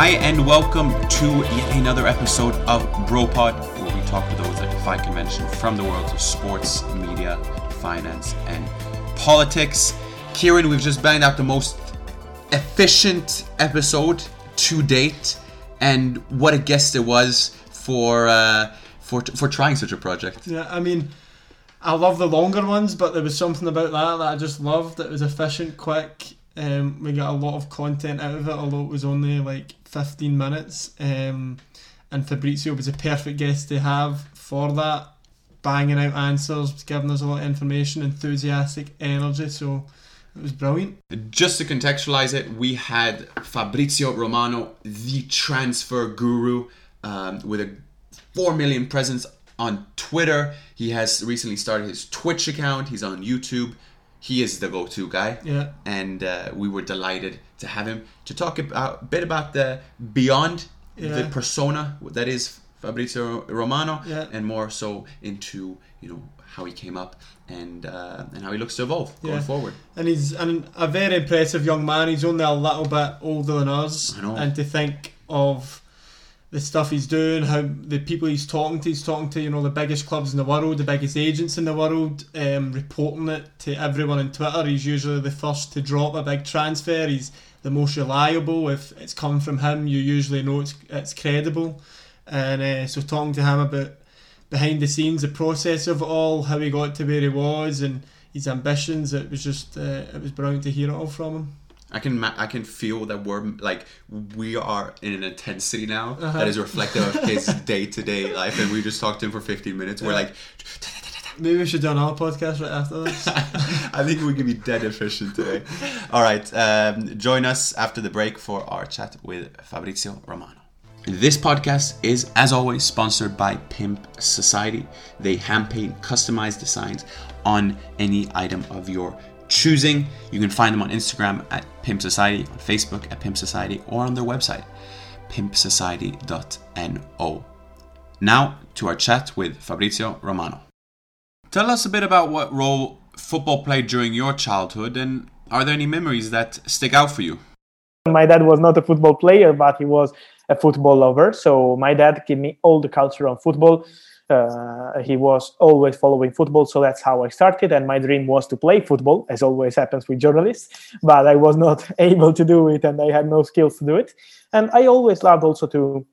Hi, and welcome to yet another episode of BroPod, where we talk to those that defy convention from the worlds of sports, media, finance, and politics. Kieran, we've just banged out the most efficient episode to date, and what a guest it was for uh, for for trying such a project. Yeah, I mean, I love the longer ones, but there was something about that that I just loved. That it was efficient, quick. Um, we got a lot of content out of it, although it was only like 15 minutes. Um, and Fabrizio was a perfect guest to have for that, banging out answers, giving us a lot of information, enthusiastic energy. So it was brilliant. Just to contextualize it, we had Fabrizio Romano, the transfer guru, um, with a 4 million presence on Twitter. He has recently started his Twitch account, he's on YouTube. He is the go to guy. Yeah. And uh, we were delighted to have him to talk about, a bit about the beyond Yeah. the persona that is Fabrizio Romano Yeah. and more so into, you know, how he came up and uh, and how he looks to evolve going Yeah. forward. And he's an, a very impressive young man. He's only a little bit older than us. I know. And to think of the stuff he's doing, how the people he's talking to, he's talking to, you know, the biggest clubs in the world, the biggest agents in the world, um, reporting it to everyone on Twitter. He's usually the first to drop a big transfer. He's the most reliable. If it's come from him, you usually know it's, it's credible. And uh, so talking to him about behind the scenes, the process of it all, how he got to where he was, and his ambitions. It was just uh, it was brilliant to hear it all from him. I can ma- I can feel that we're like we are in an intensity now Uh-huh. that is reflective of his day to day life, and we just talked to him for 15 minutes. We're like, Maybe we should do another podcast right after this. I think we can be dead efficient today. All right, um, join us after the break for our chat with Fabrizio Romano. This podcast is, as always, sponsored by Pimp Society. They hand paint customized designs on any item of your choosing. You can find them on Instagram at Pimp Society, on Facebook at Pimp Society, or on their website, pimpsociety.no. Now to our chat with Fabrizio Romano. Tell us a bit about what role football played during your childhood, and are there any memories that stick out for you? My dad was not a football player, but he was a football lover. So my dad gave me all the culture on football. Uh, he was always following football, so that's how I started. And my dream was to play football, as always happens with journalists. But I was not able to do it, and I had no skills to do it. And I always loved also to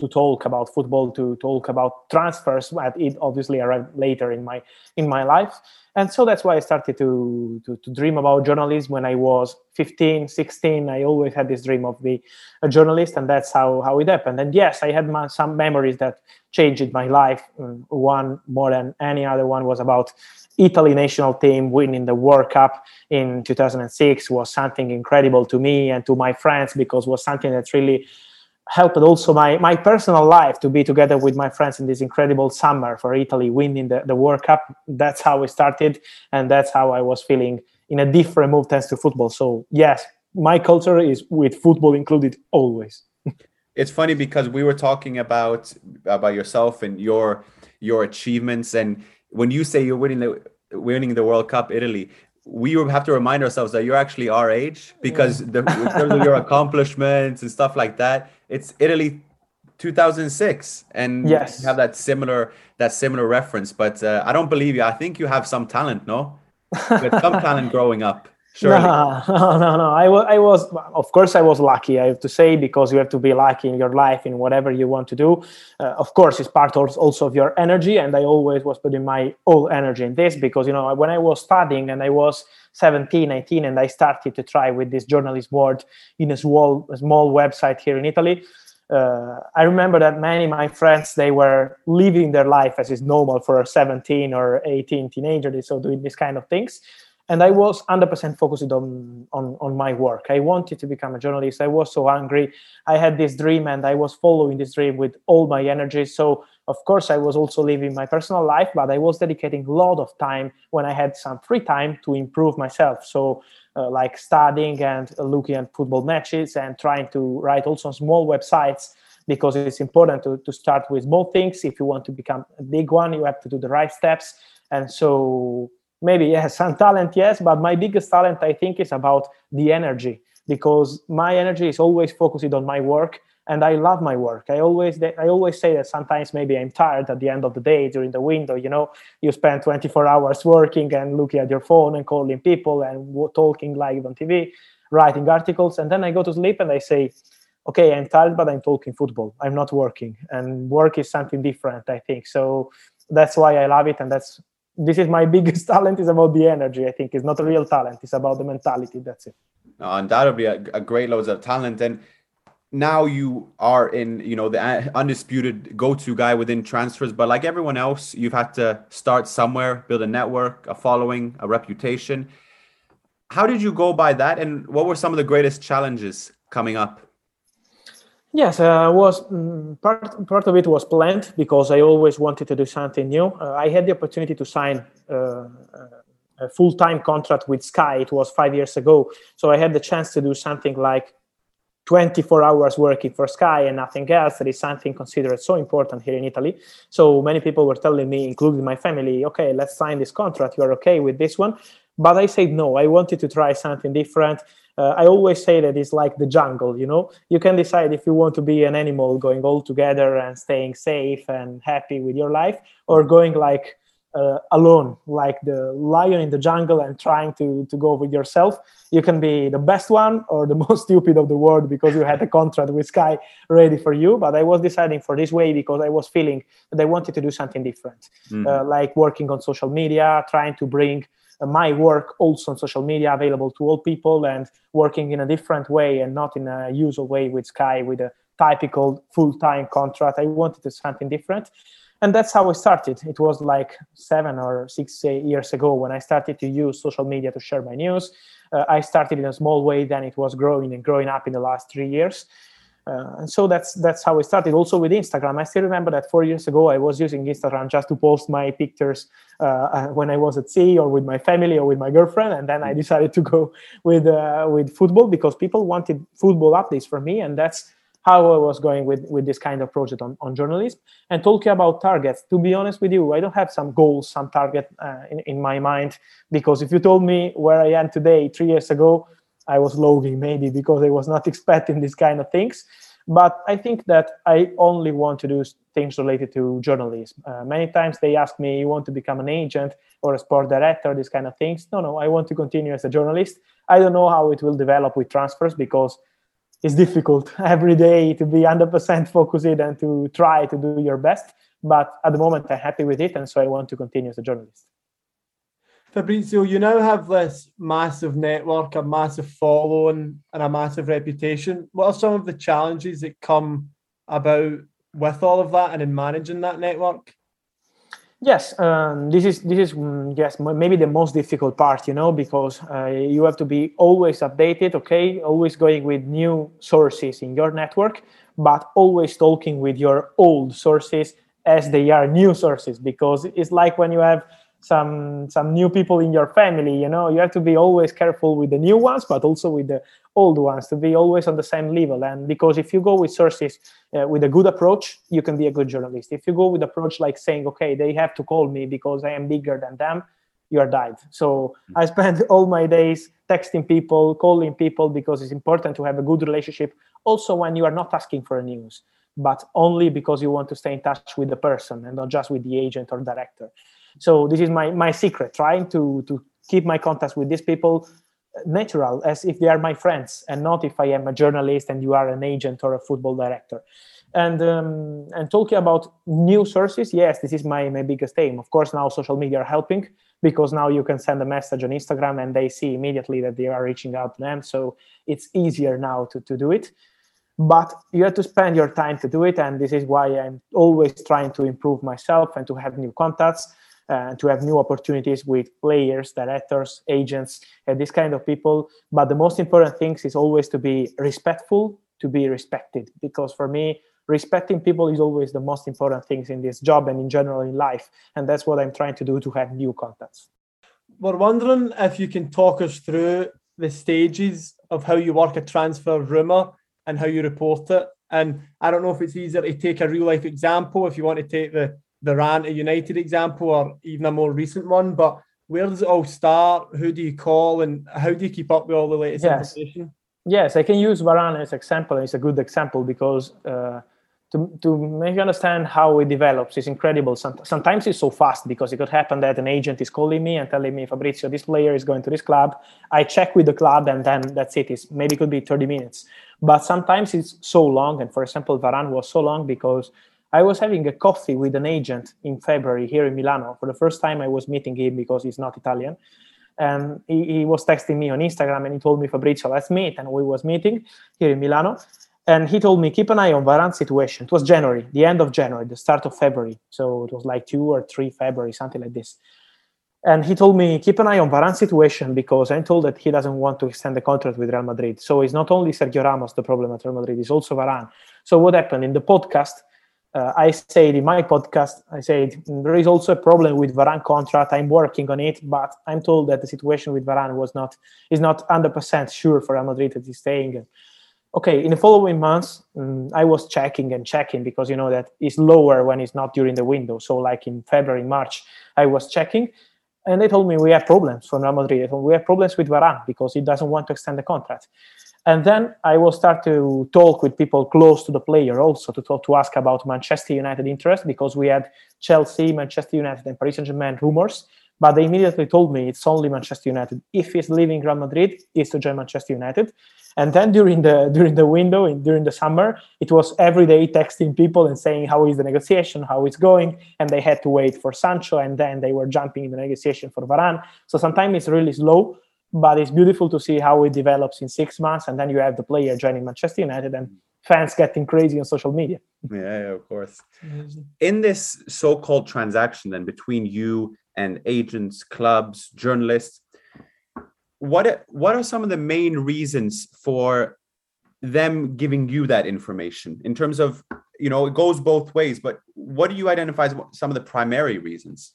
to talk about football, to talk about transfers. But it obviously arrived later in my in my life, and so that's why I started to to, to dream about journalism when I was 15, 16. I always had this dream of be a journalist, and that's how how it happened. And yes, I had my, some memories that changed my life. Um, one more than any other one was about Italy national team winning the World Cup in 2006 was something incredible to me and to my friends because was something that really helped also my, my personal life to be together with my friends in this incredible summer for Italy winning the, the World Cup. That's how it started, and that's how I was feeling in a different move thanks to football. So, yes, my culture is with football included always. It's funny because we were talking about about yourself and your your achievements, and when you say you're winning the winning the World Cup, Italy, we have to remind ourselves that you're actually our age because the, in terms of your accomplishments and stuff like that, it's Italy 2006, and Yes. you have that similar that similar reference. But uh, I don't believe you. I think you have some talent, no? You had some talent growing up. Surely. No, no, no. I wa- I was, of course, I was lucky. I have to say because you have to be lucky in your life in whatever you want to do. Uh, of course, it's part also of your energy, and I always was putting my whole energy in this because you know when I was studying and I was 17, 18, and I started to try with this journalist board in a small, a small website here in Italy. Uh, I remember that many my friends they were living their life as is normal for a 17 or 18 teenager, so doing these kind of things and I was 100% focused on, on on my work. I wanted to become a journalist. I was so hungry. I had this dream, and I was following this dream with all my energy. So of course, I was also living my personal life, but I was dedicating a lot of time when I had some free time to improve myself. So uh, like studying and looking at football matches and trying to write also small websites because it's important to, to start with small things. If you want to become a big one, you have to do the right steps. And so maybe yes some talent yes but my biggest talent i think is about the energy because my energy is always focused on my work and I love my work. I always I always say that sometimes maybe I'm tired at the end of the day during the window. You know, you spend 24 hours working and looking at your phone and calling people and talking live on TV, writing articles, and then I go to sleep and I say, okay, I'm tired, but I'm talking football. I'm not working, and work is something different. I think so. That's why I love it, and that's this is my biggest talent is about the energy. I think it's not a real talent; it's about the mentality. That's it. No, undoubtedly, a, a great loads of talent and now you are in you know the undisputed go-to guy within transfers but like everyone else you've had to start somewhere build a network a following a reputation how did you go by that and what were some of the greatest challenges coming up yes uh, was um, part, part of it was planned because i always wanted to do something new uh, i had the opportunity to sign uh, a full-time contract with sky it was five years ago so i had the chance to do something like 24 hours working for Sky and nothing else. That is something considered so important here in Italy. So many people were telling me, including my family, okay, let's sign this contract. You are okay with this one? But I said no. I wanted to try something different. Uh, I always say that it's like the jungle. You know, you can decide if you want to be an animal going all together and staying safe and happy with your life, or going like uh, alone, like the lion in the jungle, and trying to to go with yourself. You can be the best one or the most stupid of the world because you had a contract with Sky ready for you. But I was deciding for this way because I was feeling that I wanted to do something different, mm-hmm. uh, like working on social media, trying to bring my work also on social media available to all people, and working in a different way and not in a usual way with Sky with a typical full-time contract. I wanted something different and that's how I started. It was like seven or six years ago when I started to use social media to share my news. Uh, I started in a small way, then it was growing and growing up in the last three years. Uh, and so that's that's how I started. Also with Instagram, I still remember that four years ago I was using Instagram just to post my pictures uh, uh when I was at sea or with my family or with my girlfriend, and then I decided to go with uh, with football because people wanted football updates from me, and that's how I was going with, with this kind of project on, on journalism and talking about targets. To be honest with you, I don't have some goals, some target uh, in, in my mind, because if you told me where I am today, three years ago, I was logging maybe because I was not expecting these kind of things. But I think that I only want to do things related to journalism. Uh, many times they ask me, you want to become an agent or a sport director, these kind of things. No, no, I want to continue as a journalist. I don't know how it will develop with transfers because it's difficult every day to be 100% focused and to try to do your best. But at the moment, I'm happy with it, and so I want to continue as a journalist. Fabrizio, you now have this massive network, a massive following, and a massive reputation. What are some of the challenges that come about with all of that and in managing that network? Yes, um, this is this is mm, yes maybe the most difficult part, you know, because uh, you have to be always updated. Okay, always going with new sources in your network, but always talking with your old sources as they are new sources. Because it's like when you have some some new people in your family you know? You have to be always careful with the new ones but also with the old ones to be always on the same level. And because if you go with sources uh, with a good approach you can be a good journalist. If you go with approach like saying okay they have to call me because i am bigger than them you are died so i spend all my days texting people calling people because it's important to have a good relationship also when you are not asking for news but only because you want to stay in touch with the person and not just with the agent or director so this is my my secret trying to to keep my contacts with these people natural as if they are my friends and not if i am a journalist and you are an agent or a football director. And um, and talking about new sources yes this is my my biggest aim. Of course now social media are helping because now you can send a message on instagram and they see immediately that they are reaching out to them. So it's easier now to, to do it. But you have to spend your time to do it and this is why i'm always trying to improve myself and to have new contacts uh, to have new opportunities with players, directors, agents, and this kind of people. But the most important things is always to be respectful, to be respected. Because for me, respecting people is always the most important things in this job and in general in life. And that's what I'm trying to do to have new contacts. We're wondering if you can talk us through the stages of how you work a transfer rumor and how you report it. And I don't know if it's easier to take a real life example if you want to take the the Varane to United example or even a more recent one. But where does it all start? Who do you call and how do you keep up with all the latest yes. information? Yes, I can use Varane as example. It's a good example because uh, to, to make you understand how it develops is incredible. Sometimes it's so fast because it could happen that an agent is calling me and telling me, Fabrizio, this player is going to this club. I check with the club and then that's it. It's maybe it could be 30 minutes. But sometimes it's so long. And for example, Varane was so long because I was having a coffee with an agent in February here in Milano. For the first time, I was meeting him because he's not Italian. And he, he was texting me on Instagram and he told me, Fabrizio, let's meet. And we was meeting here in Milano and he told me keep an eye on Varane's situation. It was January, the end of January, the start of February, so it was like two or three February, something like this. And he told me keep an eye on Varane's situation because I'm told that he doesn't want to extend the contract with Real Madrid. So it's not only Sergio Ramos the problem at Real Madrid; it's also Varane. So what happened in the podcast? Uh, I said in my podcast, I said there is also a problem with Varane contract. I'm working on it, but I'm told that the situation with Varane was not is not 100% sure for Real Madrid that he's staying okay in the following months um, i was checking and checking because you know that it's lower when it's not during the window. So like in february march i was checking and they told me we have problems from real madrid. We have problems with Varane because he doesn't want to extend the contract. And then i will start to talk with people close to the player also to talk to ask about manchester united interest because we had chelsea manchester united and paris saint-germain rumors but they immediately told me it's only manchester united. If he's leaving real madrid he's to join manchester united and then during the during the window in, during the summer it was every day texting people and saying how is the negotiation? How it's going? And they had to wait for sancho and then they were jumping in the negotiation for Varane. So sometimes it's really slow but it's beautiful to see how it develops in six months and then you have the player joining manchester united and fans getting crazy on social media. Yeah, yeah of course. In this so-called transaction then between you and agents clubs journalists what what are some of the main reasons for them giving you that information? In terms of you know it goes both ways but what do you identify as some of the primary reasons?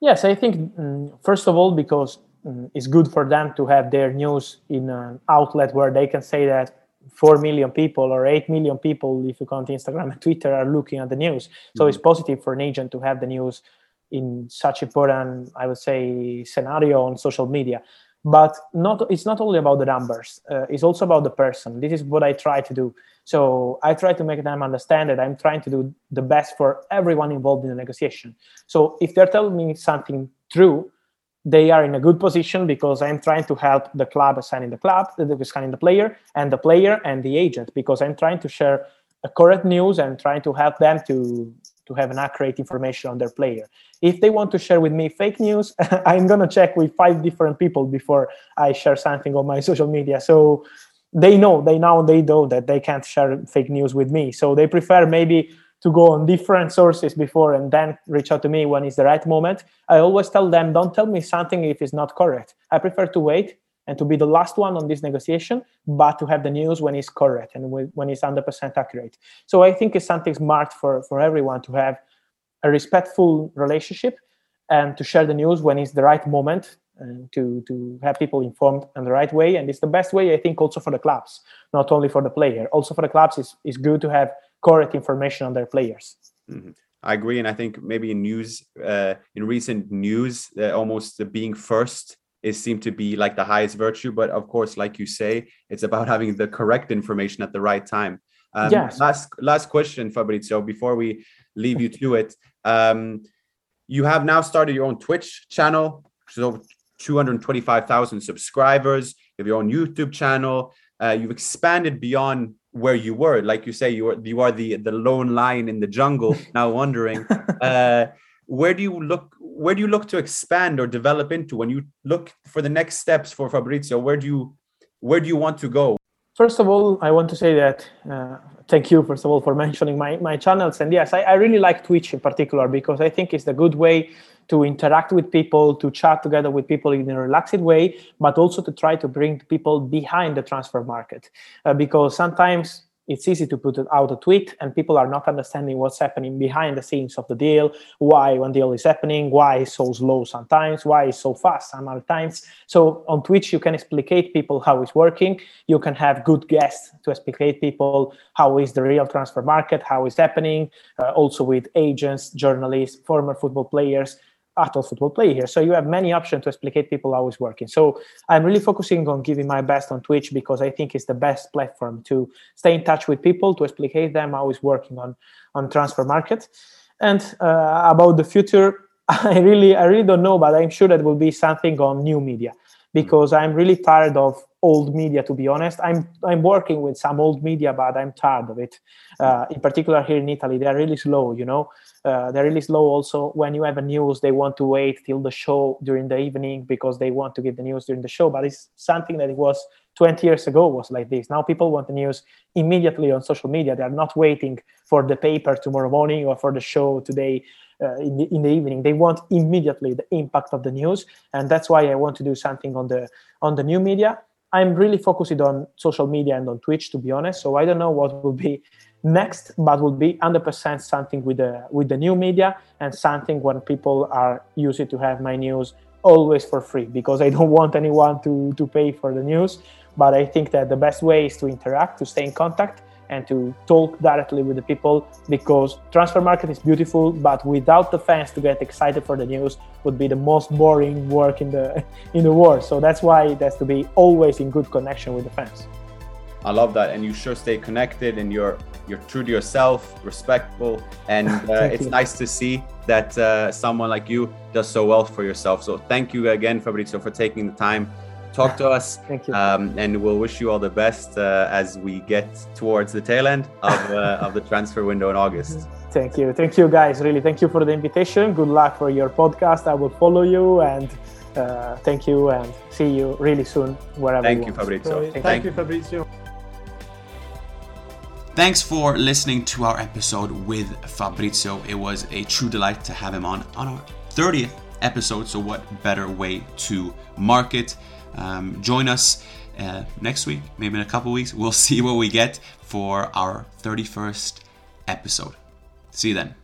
Yes i think um, first of all because um, it's good for them to have their news in an outlet where they can say that 4 million people or 8 million people if you count instagram and twitter are looking at the news. So mm-hmm. it's positive for an agent to have the news in such important i would say scenario on social media. But not it's not only about the numbers uh, it's also about the person. This is what i try to do. So i try to make them understand that i'm trying to do the best for everyone involved in the negotiation. So if they're telling me something true they are in a good position because i'm trying to help the club signing the club the signing the player and the player and the agent because i'm trying to share a correct news and trying to help them to to have an accurate information on their player. If they want to share with me fake news, I'm gonna check with five different people before I share something on my social media. So they know, they now they know that they can't share fake news with me. So they prefer maybe to go on different sources before and then reach out to me when it's the right moment. I always tell them, don't tell me something if it's not correct. I prefer to wait and to be the last one on this negotiation, but to have the news when it's correct and when it's 100% accurate. So I think it's something smart for, for everyone to have a respectful relationship and to share the news when it's the right moment and to, to have people informed in the right way. And it's the best way, I think, also for the clubs, not only for the player. Also for the clubs, it's, it's good to have correct information on their players. Mm-hmm. I agree, and I think maybe in news, uh, in recent news, uh, almost being first is seemed to be like the highest virtue but of course like you say it's about having the correct information at the right time. Um, yes. last last question fabrizio before we leave you to it. Um, you have now started your own twitch channel so 225000 subscribers. You have your own youtube channel. Uh, you've expanded beyond where you were. Like you say you are you are the the lone lion in the jungle now wondering. Uh, where do you look where do you look to expand or develop into when you look for the next steps for Fabrizio? Where do you where do you want to go? First of all, I want to say that uh, thank you first of all for mentioning my, my channels and yes I, I really like twitch in particular because i think it's a good way to interact with people to chat together with people in a relaxed way but also to try to bring people behind the transfer market uh, because sometimes it's easy to put out a tweet and people are not understanding what's happening behind the scenes of the deal. Why one deal is happening? Why it's so slow sometimes? Why it's so fast some other times so on twitch you can explicate people how it's working. You can have good guests to explicate people how is the real transfer market how it's happening. Uh, also with agents journalists former football players adult football player here. So you have many options to explicate people how it's working. So I'm really focusing on giving my best on Twitch because I think it's the best platform to stay in touch with people, to explicate them how it's working on on transfer market. And uh, about the future, I really I really don't know, but I'm sure that will be something on new media because I'm really tired of old media. To be honest, I'm I'm working with some old media, but I'm tired of it. Uh, in particular, here in Italy, they're really slow. You know, uh, they're really slow. Also, when you have a news, they want to wait till the show during the evening because they want to give the news during the show. But it's something that it was 20 years ago was like this. Now people want the news immediately on social media. They are not waiting for the paper tomorrow morning or for the show today uh, in, the, in the evening. They want immediately the impact of the news, and that's why I want to do something on the on the new media. I'm really focused on social media and on Twitch, to be honest. So I don't know what will be next, but will be 100% something with the with the new media and something when people are used to have my news always for free because I don't want anyone to to pay for the news. But I think that the best way is to interact, to stay in contact, and to talk directly with the people because transfer market is beautiful but without the fans to get excited for the news would be the most boring work in the in the world. So that's why it has to be always in good connection with the fans. I love that and you sure stay connected and you're you're true to yourself respectful and uh, it's you. nice to see that uh, someone like you does so well for yourself. So thank you again fabrizio for taking the time talk to us. Thank you. Um, and we'll wish you all the best uh, as we get towards the tail end of, uh, of the transfer window in August. Thank you. Thank you, guys. Really, thank you for the invitation. Good luck for your podcast. I will follow you and uh, thank you and see you really soon wherever thank you, you Fabrizio. Thank, thank you, Fabrizio. Thanks for listening to our episode with Fabrizio. It was a true delight to have him on on our 30th episode. So, what better way to market? Um, join us uh, next week, maybe in a couple weeks. We'll see what we get for our 31st episode. See you then.